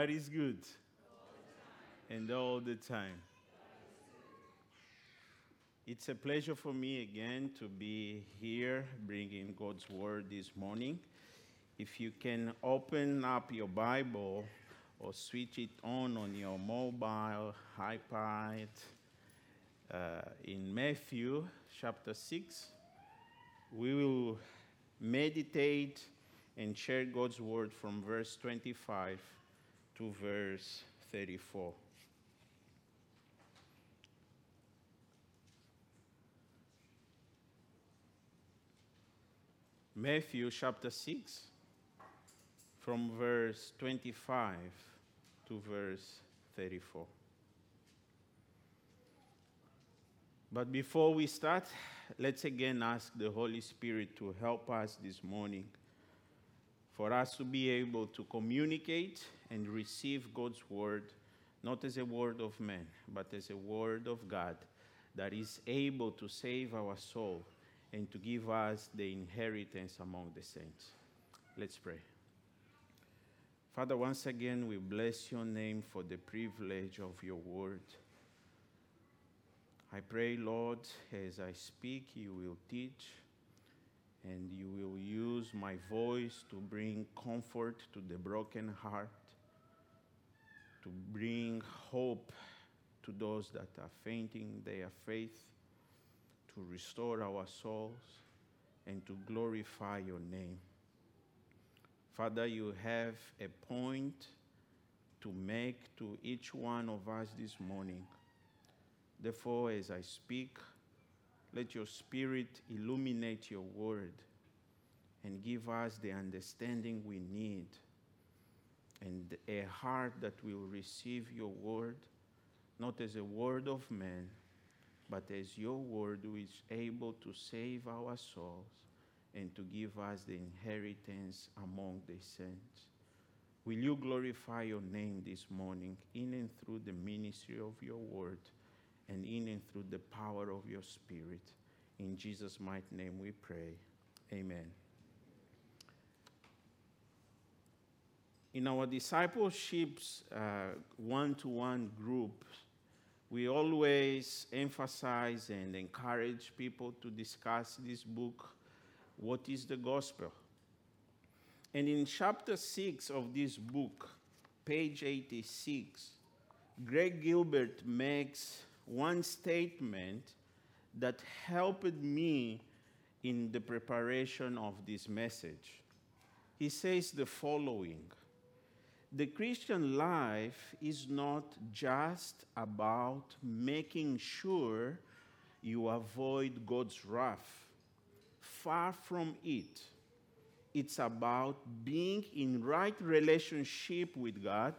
God is good. And all the time. It's a pleasure for me again to be here bringing God's word this morning. If you can open up your Bible or switch it on on your mobile, iPad, uh, in Matthew chapter 6, we will meditate and share God's word from verse 25 to verse 34. Matthew chapter 6, from verse 25 to verse 34. But before we start, let's again ask the Holy Spirit to help us this morning for us to be able to communicate and receive God's word, not as a word of man, but as a word of God that is able to save our soul and to give us the inheritance among the saints. Let's pray. Father, once again, we bless your name for the privilege of your word. I pray, Lord, as I speak, you will teach and you will use my voice to bring comfort to the broken heart, to bring hope to those that are fainting their faith, to restore our souls, and to glorify your name. Father, you have a point to make to each one of us this morning. Therefore, as I speak, let your spirit illuminate your word and give us the understanding we need and a heart that will receive your word, not as a word of man, but as your word which is able to save our souls and to give us the inheritance among the saints. Will you glorify your name this morning in and through the ministry of your word? and in and through the power of your Spirit. In Jesus' mighty name we pray. Amen. In our discipleship's uh, one to one group, we always emphasize and encourage people to discuss this book, What is the Gospel? And in chapter 6 of this book, page 86, Greg Gilbert makes one statement that helped me in the preparation of this message. He says the following The Christian life is not just about making sure you avoid God's wrath. Far from it. It's about being in right relationship with God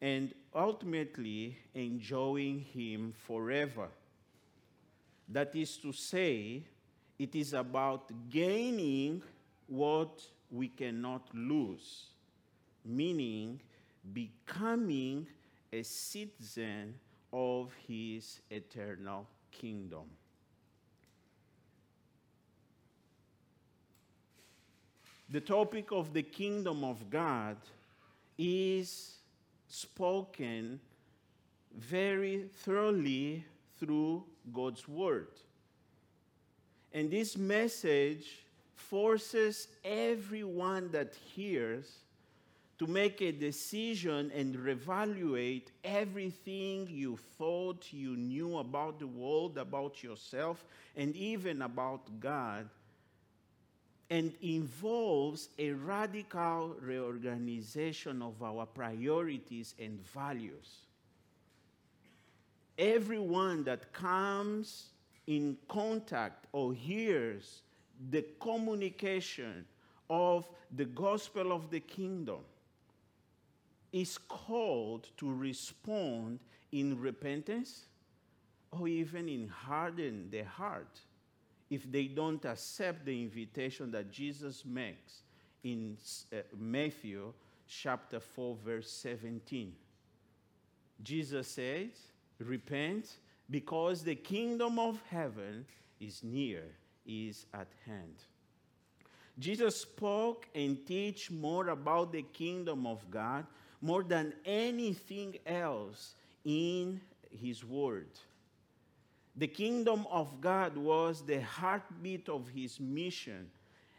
and ultimately enjoying Him forever. That is to say, it is about gaining what we cannot lose, meaning becoming a citizen of His eternal kingdom. The topic of the kingdom of God is spoken very thoroughly through God's Word. And this message forces everyone that hears to make a decision and reevaluate everything you thought you knew about the world, about yourself, and even about God and involves a radical reorganization of our priorities and values. Everyone that comes in contact or hears the communication of the gospel of the kingdom is called to respond in repentance or even in harden their heart if they don't accept the invitation that Jesus makes in uh, Matthew chapter 4, verse 17. Jesus says, Repent, because the kingdom of heaven is near, is at hand. Jesus spoke and teach more about the kingdom of God, more than anything else in his word. The kingdom of God was the heartbeat of his mission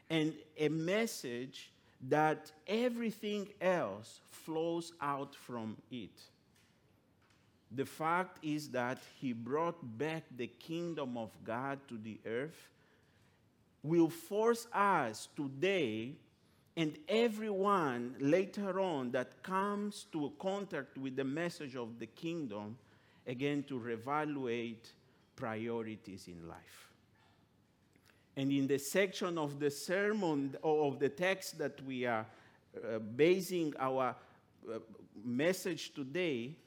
and a message that everything else flows out from it. The fact is that he brought back the kingdom of God to the earth, will force us today and everyone later on that comes to contact with the message of the kingdom again to reevaluate priorities in life. And in the section of the sermon or of the text that we are uh, basing our uh, message today,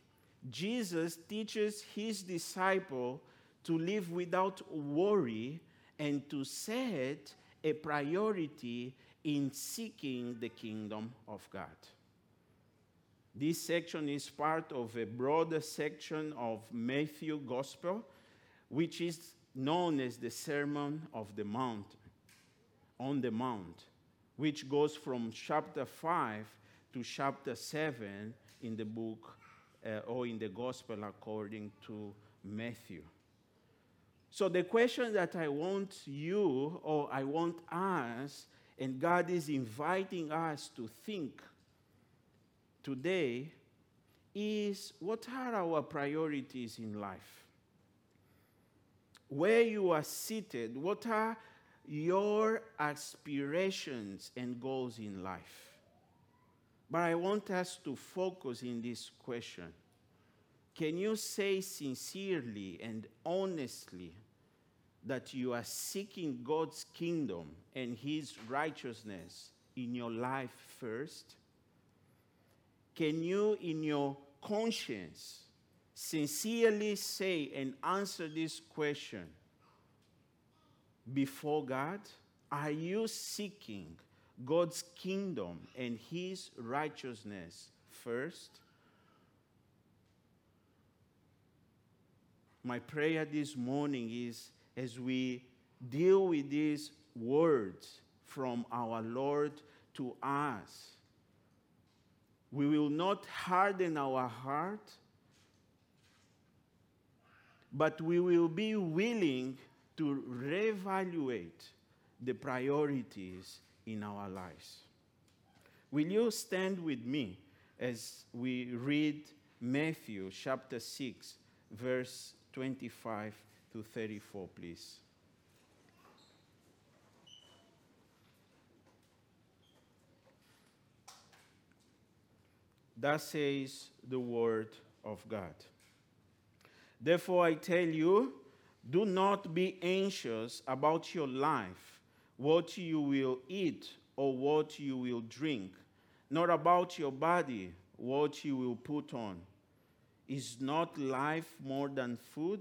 Jesus teaches his disciple to live without worry and to set a priority in seeking the kingdom of God. This section is part of a broader section of Matthew Gospel, which is known as the Sermon of the Mount, on the Mount, which goes from chapter 5 to chapter 7 in the book uh, or in the Gospel according to Matthew. So, the question that I want you or I want us, and God is inviting us to think today, is what are our priorities in life? Where you are seated, what are your aspirations and goals in life? But I want us to focus in this question. Can you say sincerely and honestly that you are seeking God's kingdom and His righteousness in your life first? Can you, in your conscience, sincerely say and answer this question before God? Are you seeking God's kingdom and his righteousness first. My prayer this morning is as we deal with these words from our Lord to us, we will not harden our heart, but we will be willing to reevaluate the priorities in our lives. Will you stand with me as we read Matthew chapter 6, verse 25 to 34, please? Thus says the word of God. Therefore, I tell you, do not be anxious about your life what you will eat or what you will drink, nor about your body, what you will put on. Is not life more than food,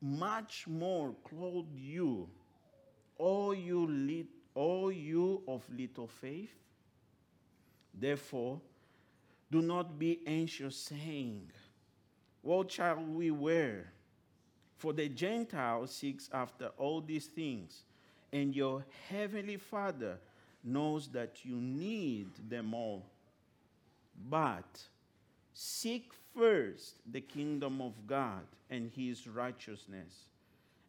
much more clothe you, all you, lit, all you of little faith? Therefore, do not be anxious, saying, what shall we wear? For the Gentile seeks after all these things, and your heavenly Father knows that you need them all. But seek first the kingdom of God and his righteousness,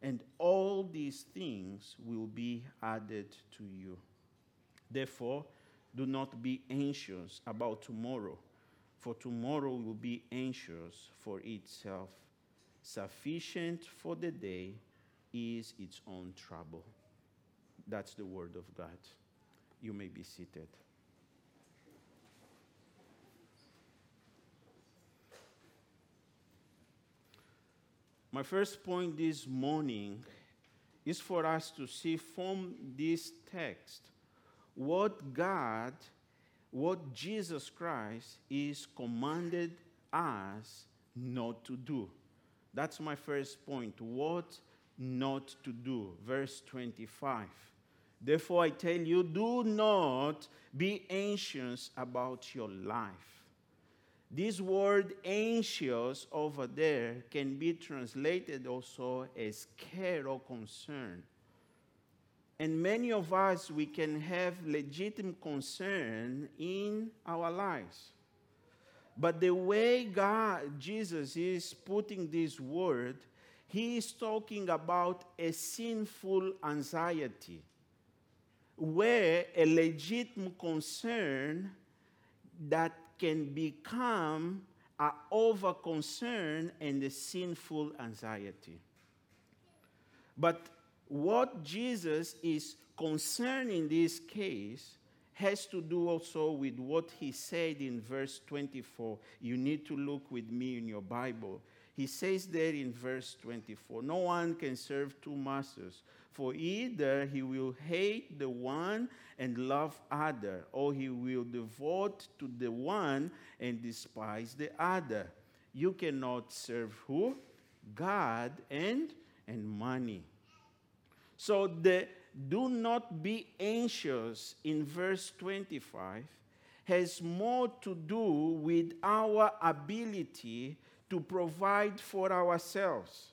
and all these things will be added to you. Therefore, do not be anxious about tomorrow for tomorrow will be anxious for itself. Sufficient for the day is its own trouble. That's the word of God. You may be seated. My first point this morning is for us to see from this text what God, what Jesus Christ is commanded us not to do. That's my first point. What not to do. Verse 25. Therefore, I tell you, do not be anxious about your life. This word anxious over there can be translated also as care or concern. And many of us, we can have legitimate concern in our lives. But the way God, Jesus, is putting this word, he is talking about a sinful anxiety where a legitimate concern that can become a over concern and a sinful anxiety. But what Jesus is concerned in this case has to do also with what he said in verse 24. You need to look with me in your Bible. He says there in verse 24 No one can serve two masters, for either he will hate the one and love other, or he will devote to the one and despise the other. You cannot serve who? God and and money. So the do not be anxious in verse 25 has more to do with our ability to provide for ourselves.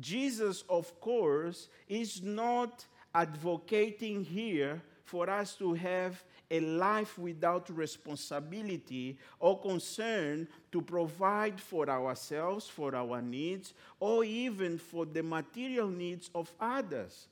Jesus, of course, is not advocating here for us to have a life without responsibility or concern to provide for ourselves, for our needs, or even for the material needs of others.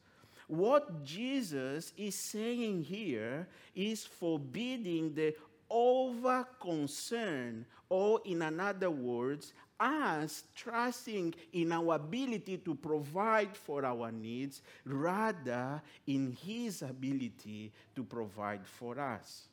What Jesus is saying here is forbidding the over concern, or in another words, us trusting in our ability to provide for our needs rather in His ability to provide for us.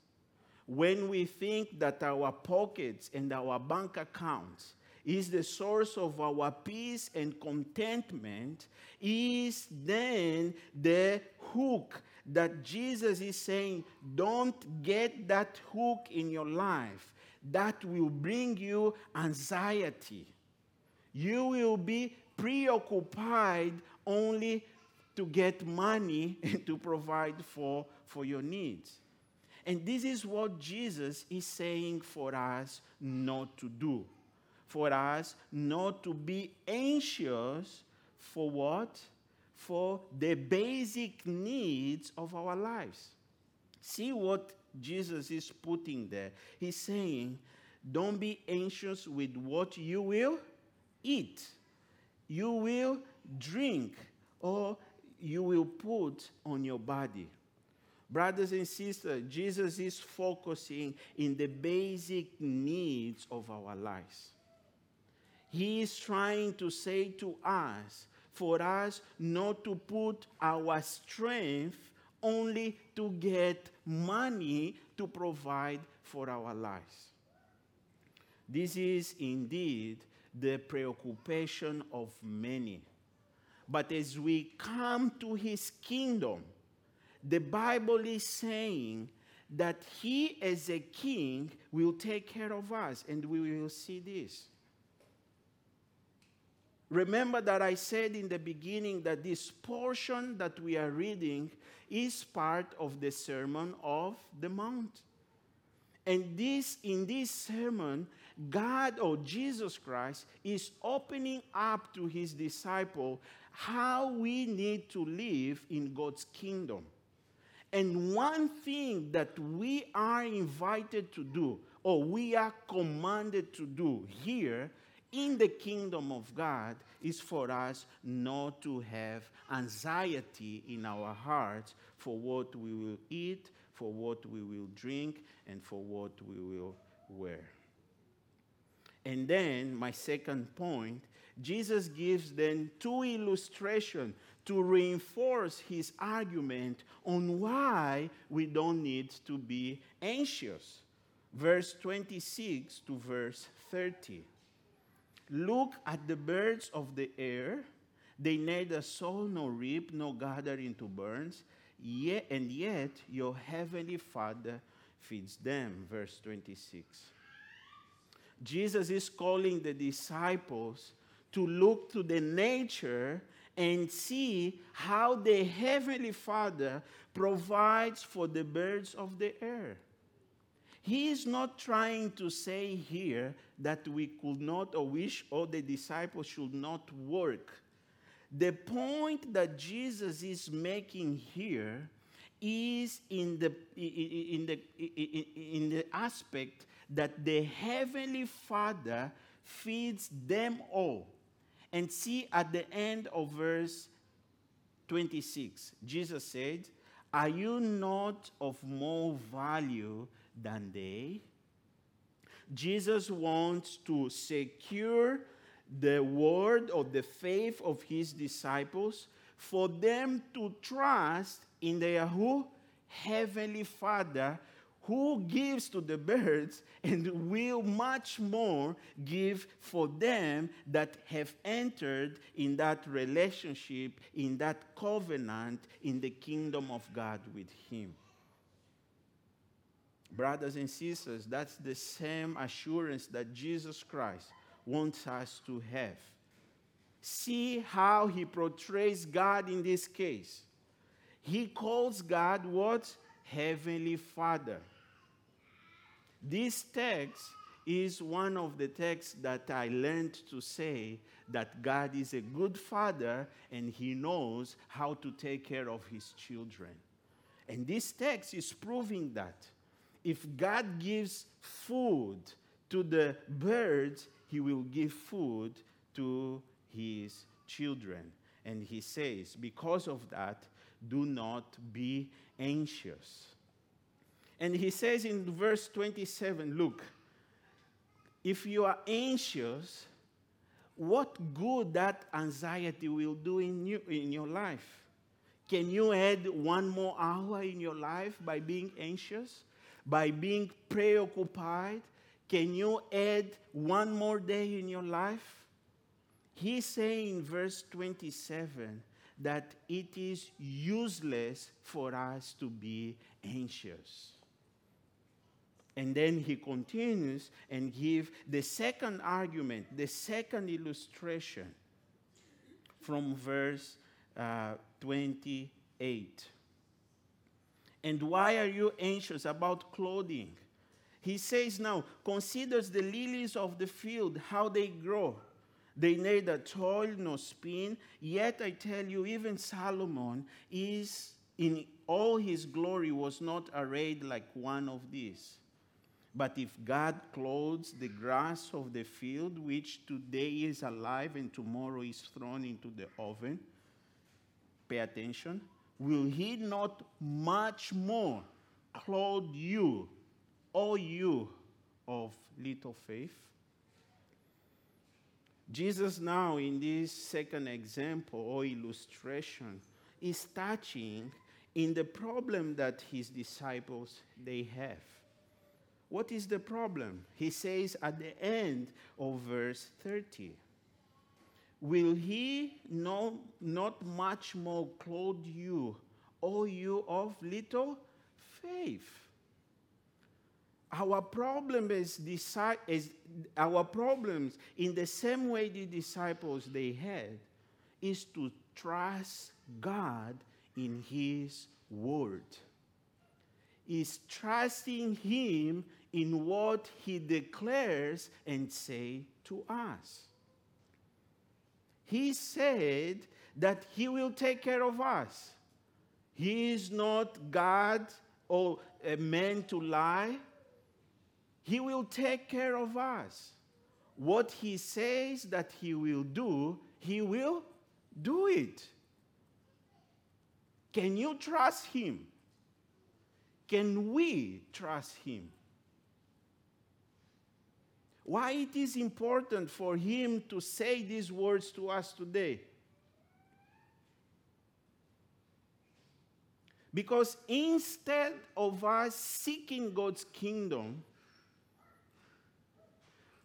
When we think that our pockets and our bank accounts is the source of our peace and contentment, is then the hook that Jesus is saying, don't get that hook in your life. That will bring you anxiety. You will be preoccupied only to get money to provide for, for your needs. And this is what Jesus is saying for us not to do. For us not to be anxious for what? for the basic needs of our lives. See what Jesus is putting there. He's saying, Don't be anxious with what you will eat, you will drink, or you will put on your body. Brothers and sisters, Jesus is focusing in the basic needs of our lives. He is trying to say to us for us not to put our strength only to get money to provide for our lives. This is indeed the preoccupation of many. But as we come to his kingdom, the Bible is saying that he, as a king, will take care of us, and we will see this. Remember that I said in the beginning that this portion that we are reading is part of the Sermon of the Mount. And this in this sermon, God or Jesus Christ is opening up to his disciple how we need to live in God's kingdom. And one thing that we are invited to do, or we are commanded to do here, in the kingdom of God is for us not to have anxiety in our hearts for what we will eat, for what we will drink, and for what we will wear. And then, my second point, Jesus gives them two illustrations to reinforce his argument on why we don't need to be anxious. Verse 26 to verse 30. Look at the birds of the air. They neither sow nor reap nor gather into barns, yet, and yet your heavenly Father feeds them. Verse 26. Jesus is calling the disciples to look to the nature and see how the Heavenly Father provides for the birds of the air. He is not trying to say here that we could not or wish or the disciples should not work. The point that Jesus is making here is in the, in the, in the aspect that the Heavenly Father feeds them all. And see at the end of verse 26, Jesus said, Are you not of more value than they? Jesus wants to secure the word of the faith of his disciples for them to trust in their who? Heavenly Father who gives to the birds and will much more give for them that have entered in that relationship, in that covenant, in the kingdom of God with Him. Brothers and sisters, that's the same assurance that Jesus Christ wants us to have. See how he portrays God in this case. He calls God what? Heavenly Father. This text is one of the texts that I learned to say that God is a good father and he knows how to take care of his children. And this text is proving that. If God gives food to the birds, he will give food to his children. And he says, because of that, do not be anxious. And he says in verse 27 look, if you are anxious, what good that anxiety will do in, you, in your life? Can you add one more hour in your life by being anxious? By being preoccupied? Can you add one more day in your life? He's saying in verse 27 that it is useless for us to be anxious. And then he continues and give the second argument, the second illustration from verse uh, 28. And why are you anxious about clothing? He says now, considers the lilies of the field, how they grow. They neither toil nor spin, yet I tell you, even Solomon is in all his glory was not arrayed like one of these. But if God clothes the grass of the field, which today is alive and tomorrow is thrown into the oven, pay attention, will He not much more clothe you, all you of little faith? Jesus, now in this second example or illustration, is touching in the problem that his disciples they have. What is the problem? He says at the end of verse 30 Will he no, not much more clothe you, O you of little faith? Our problem is, is our problems in the same way the disciples they had is to trust God in his word. Is trusting him in what he declares and say to us. He said that he will take care of us. He is not God or a man to lie. He will take care of us. What he says that he will do, he will do it. Can you trust him? Can we trust him? Why it is important for him to say these words to us today. Because instead of us seeking God's kingdom,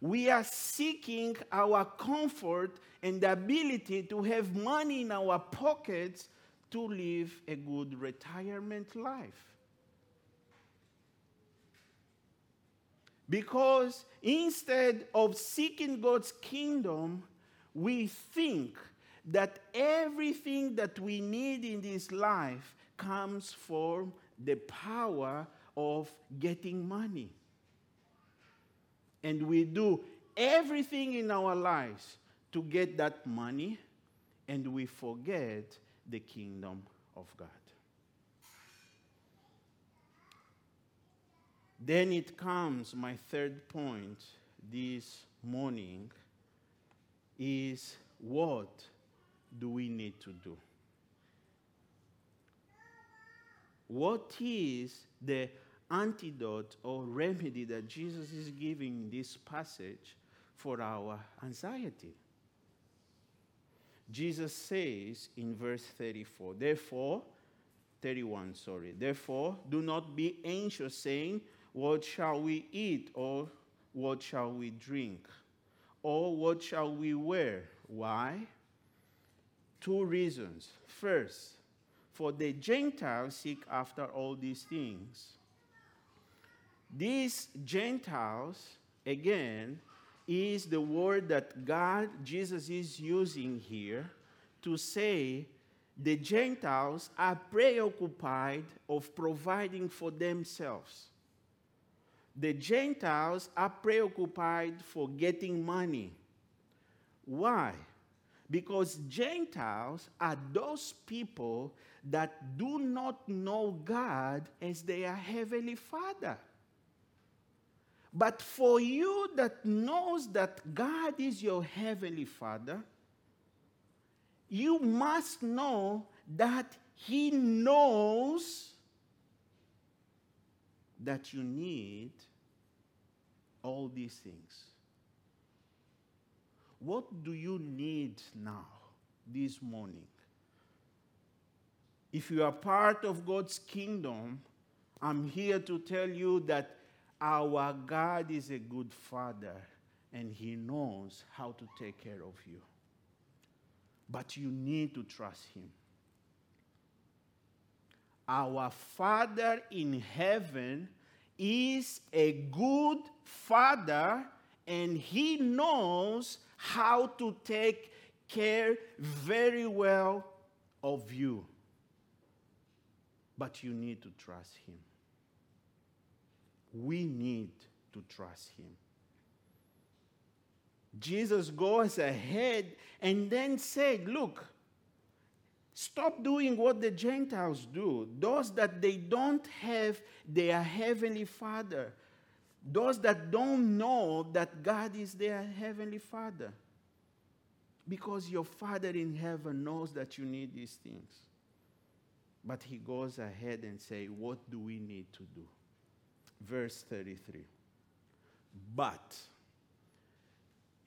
we are seeking our comfort and the ability to have money in our pockets to live a good retirement life. Because instead of seeking God's kingdom, we think that everything that we need in this life comes from the power of getting money. And we do everything in our lives to get that money, and we forget the kingdom of God. Then it comes, my third point this morning is what do we need to do? What is the antidote or remedy that Jesus is giving in this passage for our anxiety? Jesus says in verse 34, therefore, 31, sorry, therefore, do not be anxious, saying, What shall we eat? Or what shall we drink? Or what shall we wear? Why? Two reasons. First, for the Gentiles seek after all these things. These Gentiles, again, is the word that God, Jesus is using here to say the Gentiles are preoccupied of providing for themselves. The Gentiles are preoccupied for getting money. Why? Because Gentiles are those people that do not know God as their heavenly Father. But for you that knows that God is your heavenly Father, you must know that He knows that you need all these things. What do you need now, this morning? If you are part of God's kingdom, I'm here to tell you that our God is a good father and he knows how to take care of you. But you need to trust him. Our Father in heaven is a good father and he knows how to take care very well of you. But you need to trust him. We need to trust him. Jesus goes ahead and then said, Look, stop doing what the Gentiles do. Those that they don't have their heavenly Father. Those that don't know that God is their heavenly Father. Because your Father in heaven knows that you need these things. But he goes ahead and say, What do we need to do? Verse 33. But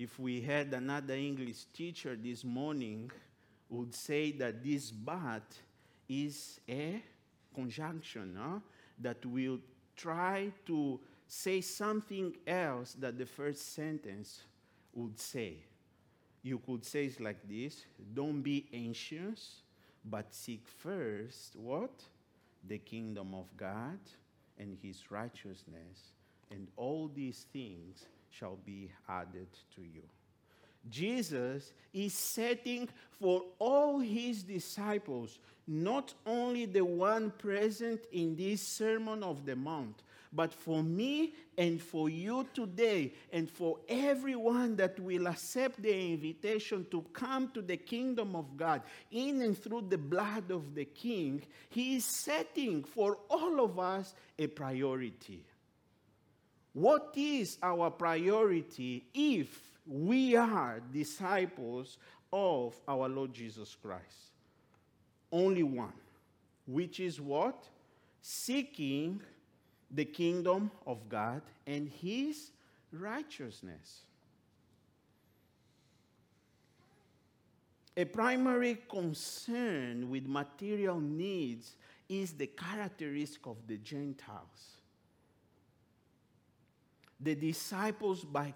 if we had another English teacher this morning, would say that this but is a conjunction huh? that will try to say something else that the first sentence would say. You could say it like this Don't be anxious, but seek first what? The kingdom of God and his righteousness, and all these things shall be added to you. Jesus is setting for all his disciples, not only the one present in this Sermon of the Mount, but for me and for you today, and for everyone that will accept the invitation to come to the kingdom of God in and through the blood of the King, He is setting for all of us a priority. What is our priority if we are disciples of our Lord Jesus Christ? Only one, which is what? Seeking the kingdom of God and his righteousness. A primary concern with material needs is the characteristic of the Gentiles. The disciples, by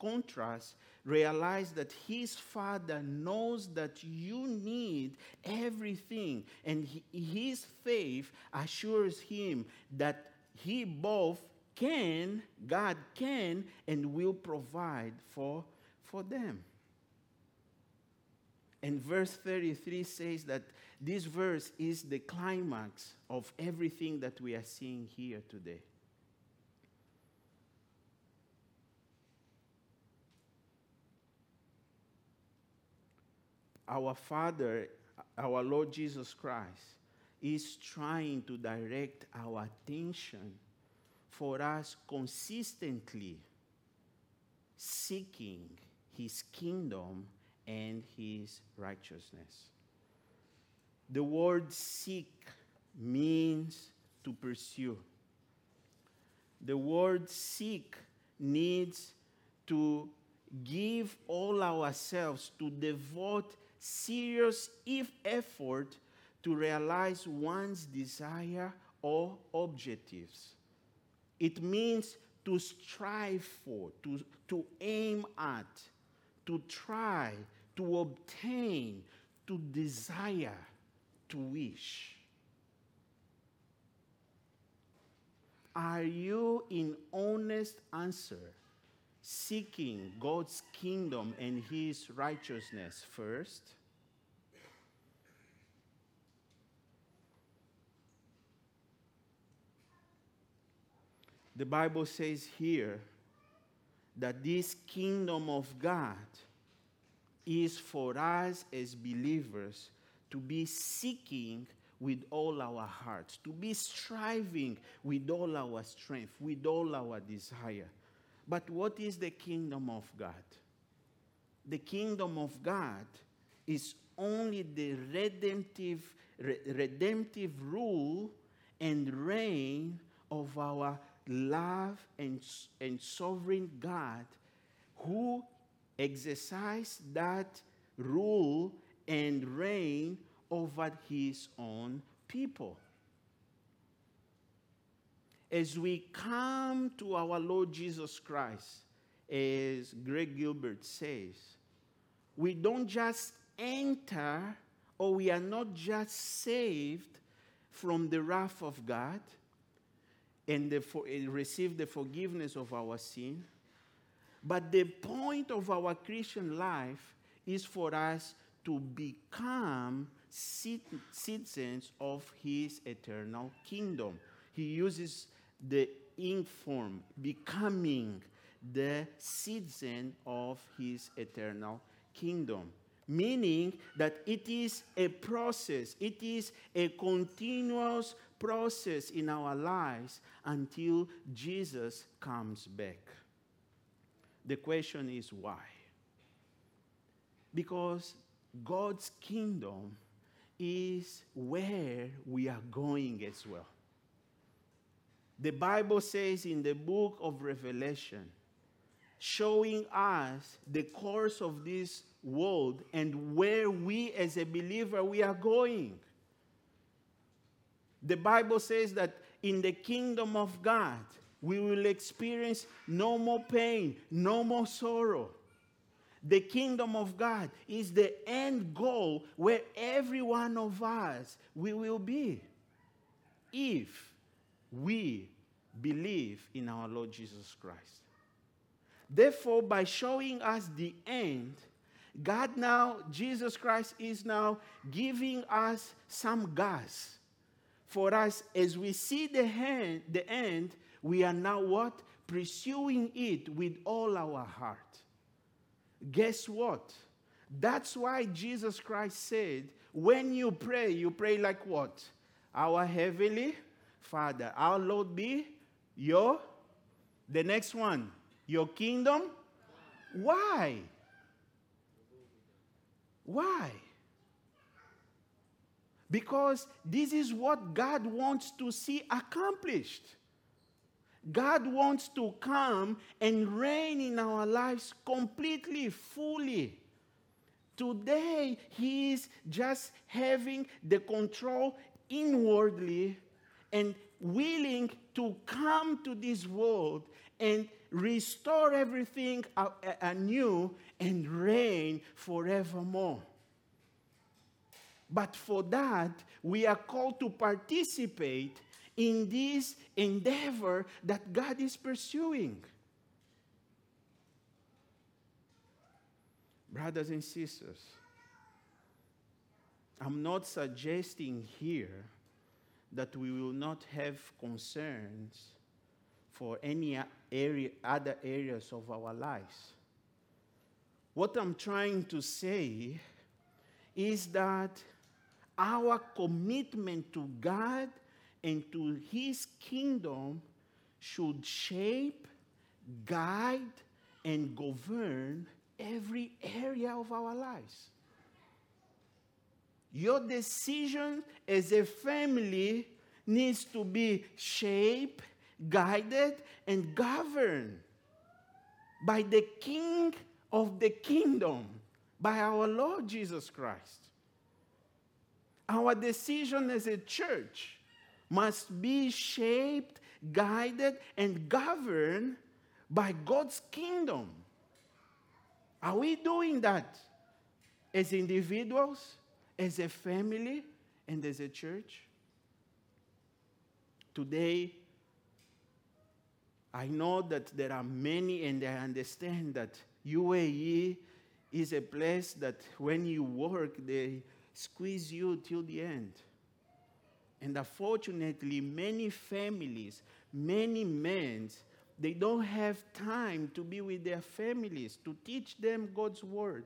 contrast, realize that his father knows that you need everything, and his faith assures him that he both can, God can, and will provide for, for them. And verse 33 says that this verse is the climax of everything that we are seeing here today. Our Father, our Lord Jesus Christ, is trying to direct our attention for us consistently seeking His kingdom and his righteousness. The word seek means to pursue. The word seek needs to give all ourselves to devote serious if effort to realize one's desire or objectives. It means to strive for, to, to aim at, to try, to obtain, to desire, to wish. Are you in honest answer seeking God's kingdom and his righteousness first? The Bible says here that this kingdom of God is for us as believers to be seeking with all our hearts, to be striving with all our strength, with all our desire. But what is the kingdom of God? The kingdom of God is only the redemptive, re- redemptive rule and reign of our love and, and sovereign God who exercise that rule and reign over his own people. As we come to our Lord Jesus Christ, as Greg Gilbert says, we don't just enter or we are not just saved from the wrath of God and the, receive the forgiveness of our sin, but the point of our Christian life is for us to become citizens of his eternal kingdom. He uses the ing form, becoming the citizen of his eternal kingdom. Meaning that it is a process, it is a continuous process in our lives until Jesus comes back. The question is why? Because God's kingdom is where we are going as well. The Bible says in the book of Revelation, showing us the course of this world and where we as a believer we are going. The Bible says that in the kingdom of God, we will experience no more pain, no more sorrow. The kingdom of God is the end goal where every one of us we will be if we believe in our Lord Jesus Christ. Therefore, by showing us the end, God now, Jesus Christ is now giving us some gas for us as we see the, hand, the end we are now what? Pursuing it with all our heart. Guess what? That's why Jesus Christ said, when you pray, you pray like what? Our Heavenly Father. Our Lord be your. The next one, your kingdom. Why? Why? Because this is what God wants to see accomplished. God wants to come and reign in our lives completely, fully. Today, He is just having the control inwardly and willing to come to this world and restore everything anew and reign forevermore. But for that, we are called to participate in this endeavor that God is pursuing. Brothers and sisters, I'm not suggesting here that we will not have concerns for any area, other areas of our lives. What I'm trying to say is that our commitment to God and to His kingdom should shape, guide, and govern every area of our lives. Your decision as a family needs to be shaped, guided, and governed by the King of the kingdom, by our Lord Jesus Christ. Our decision as a church must be shaped, guided, and governed by God's kingdom. Are we doing that as individuals? As a family and as a church. Today, I know that there are many, and I understand that UAE is a place that when you work, they squeeze you till the end. And unfortunately, many families, many men, they don't have time to be with their families, to teach them God's word.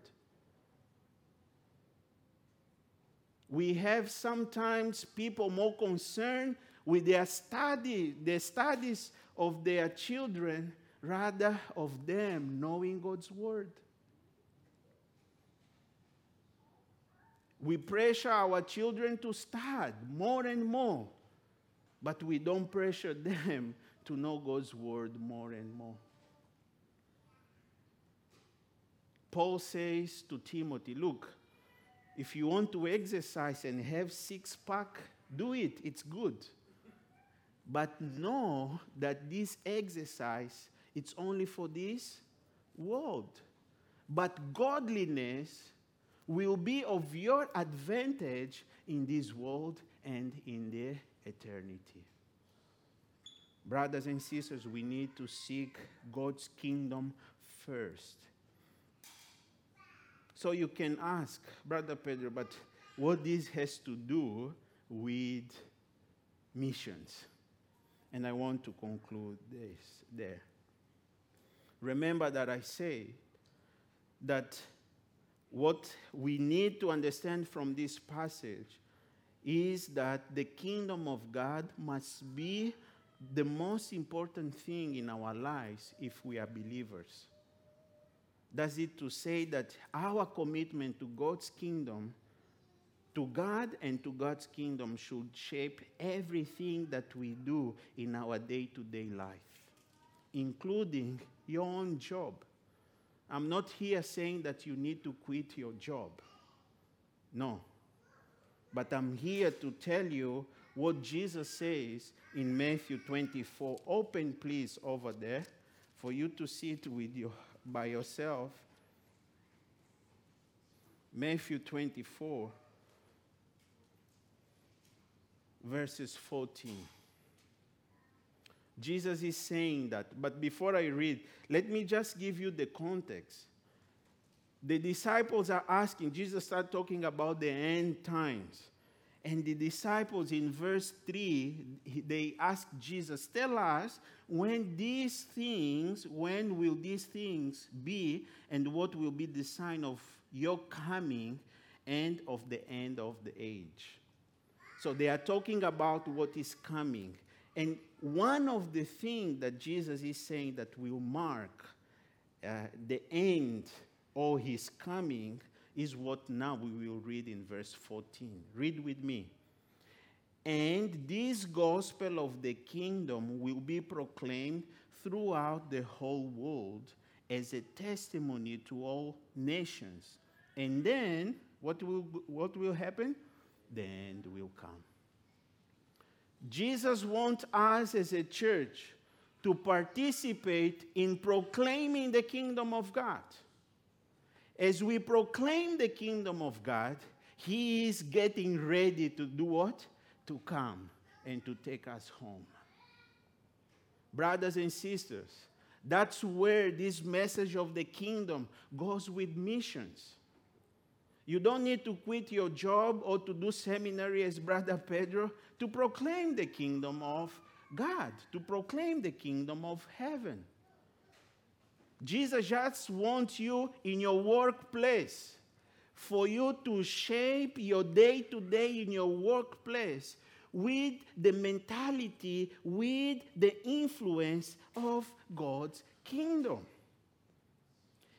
We have sometimes people more concerned with their study, the studies of their children, rather of them knowing God's word. We pressure our children to study more and more, but we don't pressure them to know God's word more and more. Paul says to Timothy, Look, if you want to exercise and have six pack, do it. It's good. But know that this exercise it's only for this world. But godliness will be of your advantage in this world and in the eternity. Brothers and sisters, we need to seek God's kingdom first. So you can ask, Brother Pedro, but what this has to do with missions? And I want to conclude this there. Remember that I say that what we need to understand from this passage is that the kingdom of God must be the most important thing in our lives if we are believers does it to say that our commitment to God's kingdom, to God and to God's kingdom, should shape everything that we do in our day to day life, including your own job. I'm not here saying that you need to quit your job. No. But I'm here to tell you what Jesus says in Matthew 24. Open, please, over there for you to see it with your by yourself. Matthew 24, verses 14. Jesus is saying that, but before I read, let me just give you the context. The disciples are asking, Jesus started talking about the end times. And the disciples in verse 3, they ask Jesus, Tell us when these things, when will these things be, and what will be the sign of your coming and of the end of the age? So they are talking about what is coming. And one of the things that Jesus is saying that will mark uh, the end or his coming is what now we will read in verse 14. Read with me. And this gospel of the kingdom will be proclaimed throughout the whole world as a testimony to all nations. And then, what will, what will happen? The end will come. Jesus wants us as a church to participate in proclaiming the kingdom of God. As we proclaim the kingdom of God, He is getting ready to do what? To come and to take us home. Brothers and sisters, that's where this message of the kingdom goes with missions. You don't need to quit your job or to do seminary as Brother Pedro to proclaim the kingdom of God, to proclaim the kingdom of heaven. Jesus just wants you in your workplace for you to shape your day to day in your workplace with the mentality, with the influence of God's kingdom.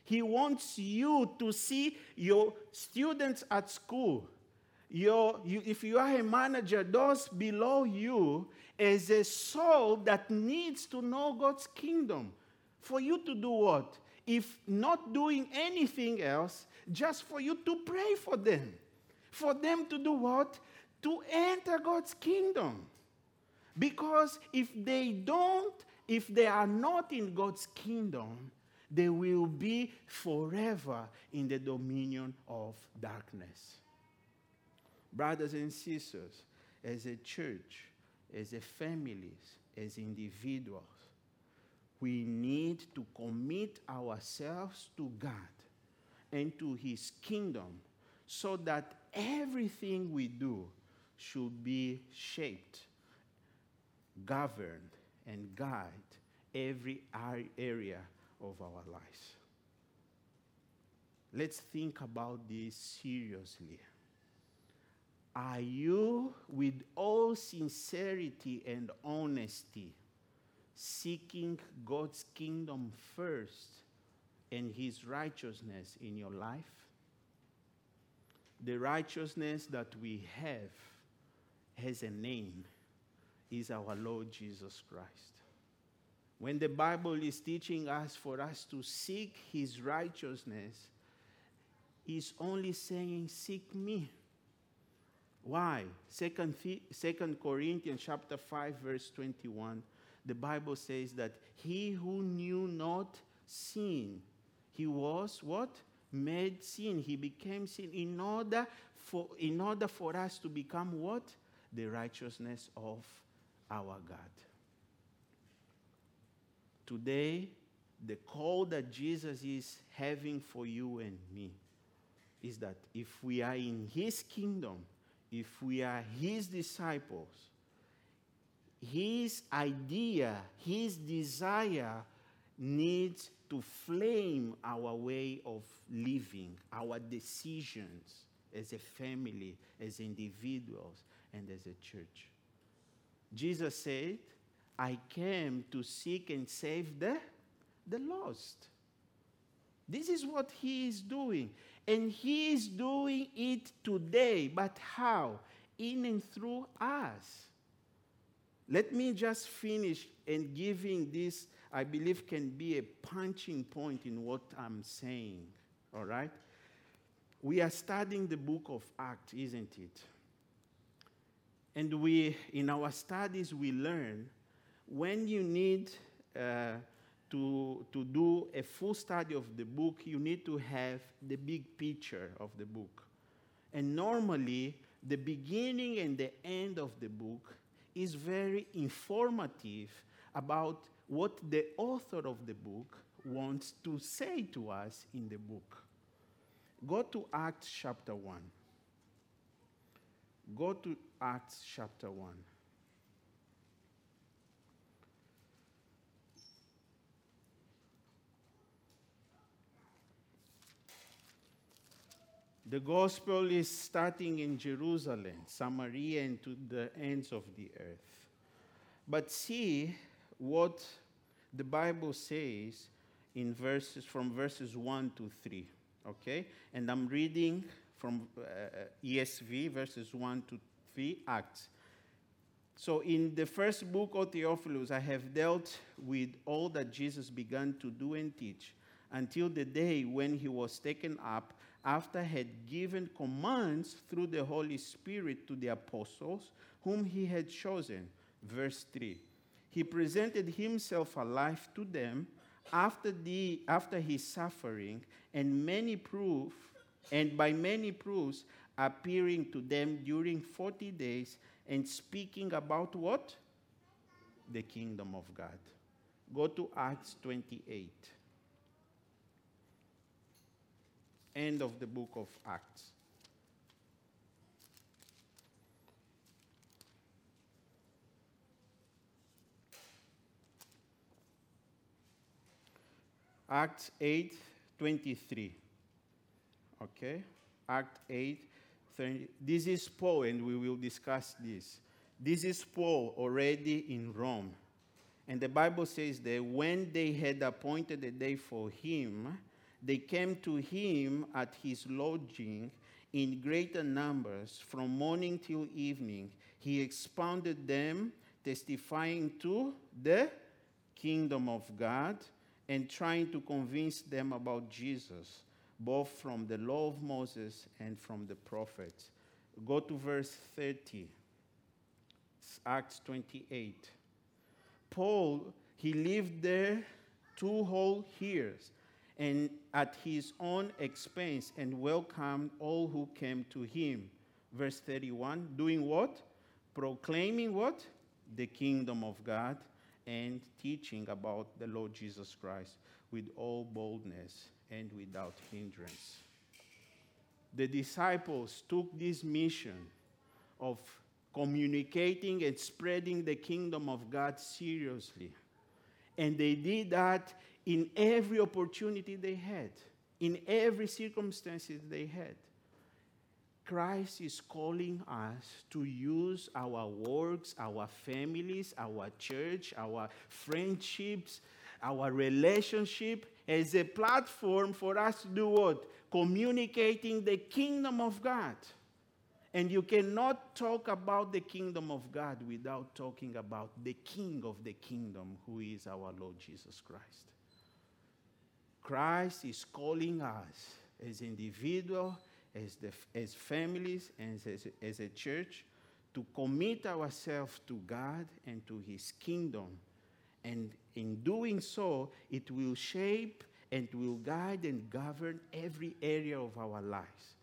He wants you to see your students at school, your, you, if you are a manager, those below you, as a soul that needs to know God's kingdom. For you to do what? If not doing anything else, just for you to pray for them. For them to do what? To enter God's kingdom. Because if they don't, if they are not in God's kingdom, they will be forever in the dominion of darkness. Brothers and sisters, as a church, as a families, as individuals, we need to commit ourselves to God and to His kingdom so that everything we do should be shaped, governed, and guide every area of our lives. Let's think about this seriously. Are you, with all sincerity and honesty, seeking God's kingdom first and his righteousness in your life? The righteousness that we have has a name, is our Lord Jesus Christ. When the Bible is teaching us for us to seek His righteousness, He's only saying, Seek me. Why? Second, Second Corinthians chapter 5, verse 21, the Bible says that he who knew not sin, he was what? Made sin. He became sin in order for, in order for us to become what? The righteousness of our God. Today, the call that Jesus is having for you and me is that if we are in His kingdom, if we are His disciples, His idea, His desire needs to flame our way of living, our decisions as a family, as individuals, and as a church. Jesus said, I came to seek and save the, the lost. This is what he is doing. And he is doing it today. But how? In and through us. Let me just finish and giving this, I believe, can be a punching point in what I'm saying. All right? We are studying the book of Acts, isn't it? And we, in our studies, we learn when you need uh, to, to do a full study of the book, you need to have the big picture of the book. And normally, the beginning and the end of the book is very informative about what the author of the book wants to say to us in the book. Go to Acts chapter 1. Go to Acts chapter 1. The gospel is starting in Jerusalem, Samaria, and to the ends of the earth. But see what the Bible says in verses from verses 1 to 3. Okay? And I'm reading from uh, ESV, verses 1 to 3, Acts. So, in the first book of Theophilus, I have dealt with all that Jesus began to do and teach until the day when he was taken up after had given commands through the Holy Spirit to the apostles whom he had chosen. Verse 3. He presented himself alive to them after, the, after his suffering and many proof and by many proofs appearing to them during 40 days and speaking about what? The kingdom of God. Go to Acts 28. End of the book of Acts. Acts 8 23. Okay? Act 8 30. This is Paul, and we will discuss this. This is Paul already in Rome. And the Bible says that when they had appointed a day for him, they came to him at his lodging in greater numbers from morning till evening. He expounded them, testifying to the kingdom of God and trying to convince them about Jesus both from the law of Moses and from the prophets. Go to verse 30, Acts 28. Paul, he lived there two whole years and at his own expense and welcomed all who came to him. Verse 31, doing what? Proclaiming what? The kingdom of God and teaching about the Lord Jesus Christ with all boldness and without hindrance. The disciples took this mission of communicating and spreading the kingdom of God seriously. And they did that in every opportunity they had, in every circumstances they had. Christ is calling us to use our works, our families, our church, our friendships, our relationship as a platform for us to do what? Communicating the kingdom of God. And you cannot talk about the kingdom of God without talking about the king of the kingdom, who is our Lord Jesus Christ. Christ is calling us as individuals, as, the, as families, and as, as a church to commit ourselves to God and to his kingdom and in doing so, it will shape and will guide and govern every area of our lives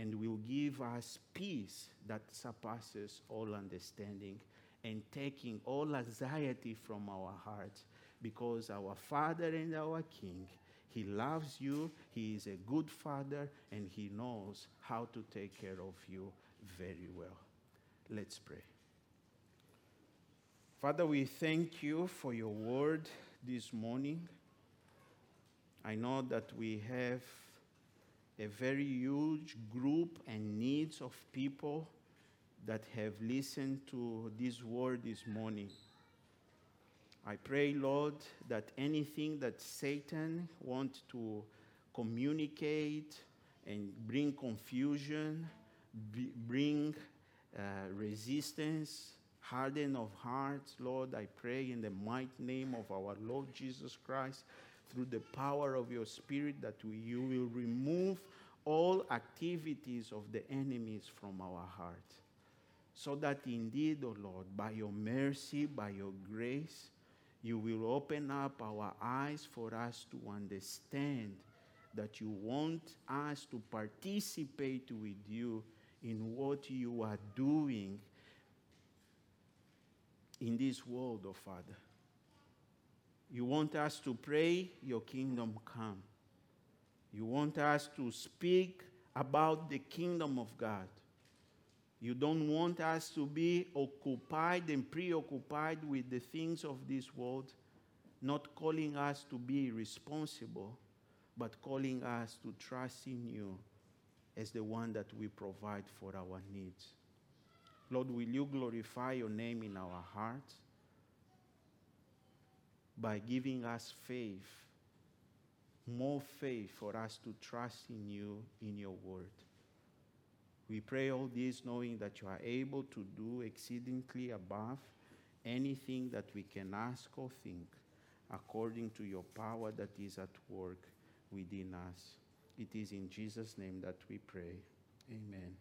and will give us peace that surpasses all understanding and taking all anxiety from our hearts because our Father and our King, He loves you, He is a good Father, and He knows how to take care of you very well. Let's pray. Father, we thank you for your word this morning. I know that we have a very huge group and needs of people that have listened to this word this morning. I pray, Lord, that anything that Satan wants to communicate and bring confusion, bring uh, resistance, harden of hearts, Lord, I pray in the mighty name of our Lord Jesus Christ, through the power of your Spirit, that we, you will remove all activities of the enemies from our hearts. So that indeed, O oh Lord, by your mercy, by your grace, you will open up our eyes for us to understand that you want us to participate with you in what you are doing in this world, oh Father. You want us to pray, Your kingdom come. You want us to speak about the kingdom of God. You don't want us to be occupied and preoccupied with the things of this world, not calling us to be responsible, but calling us to trust in you as the one that we provide for our needs. Lord, will you glorify your name in our hearts by giving us faith, more faith for us to trust in you, in your word. We pray all this knowing that you are able to do exceedingly above anything that we can ask or think, according to your power that is at work within us. It is in Jesus' name that we pray. Amen.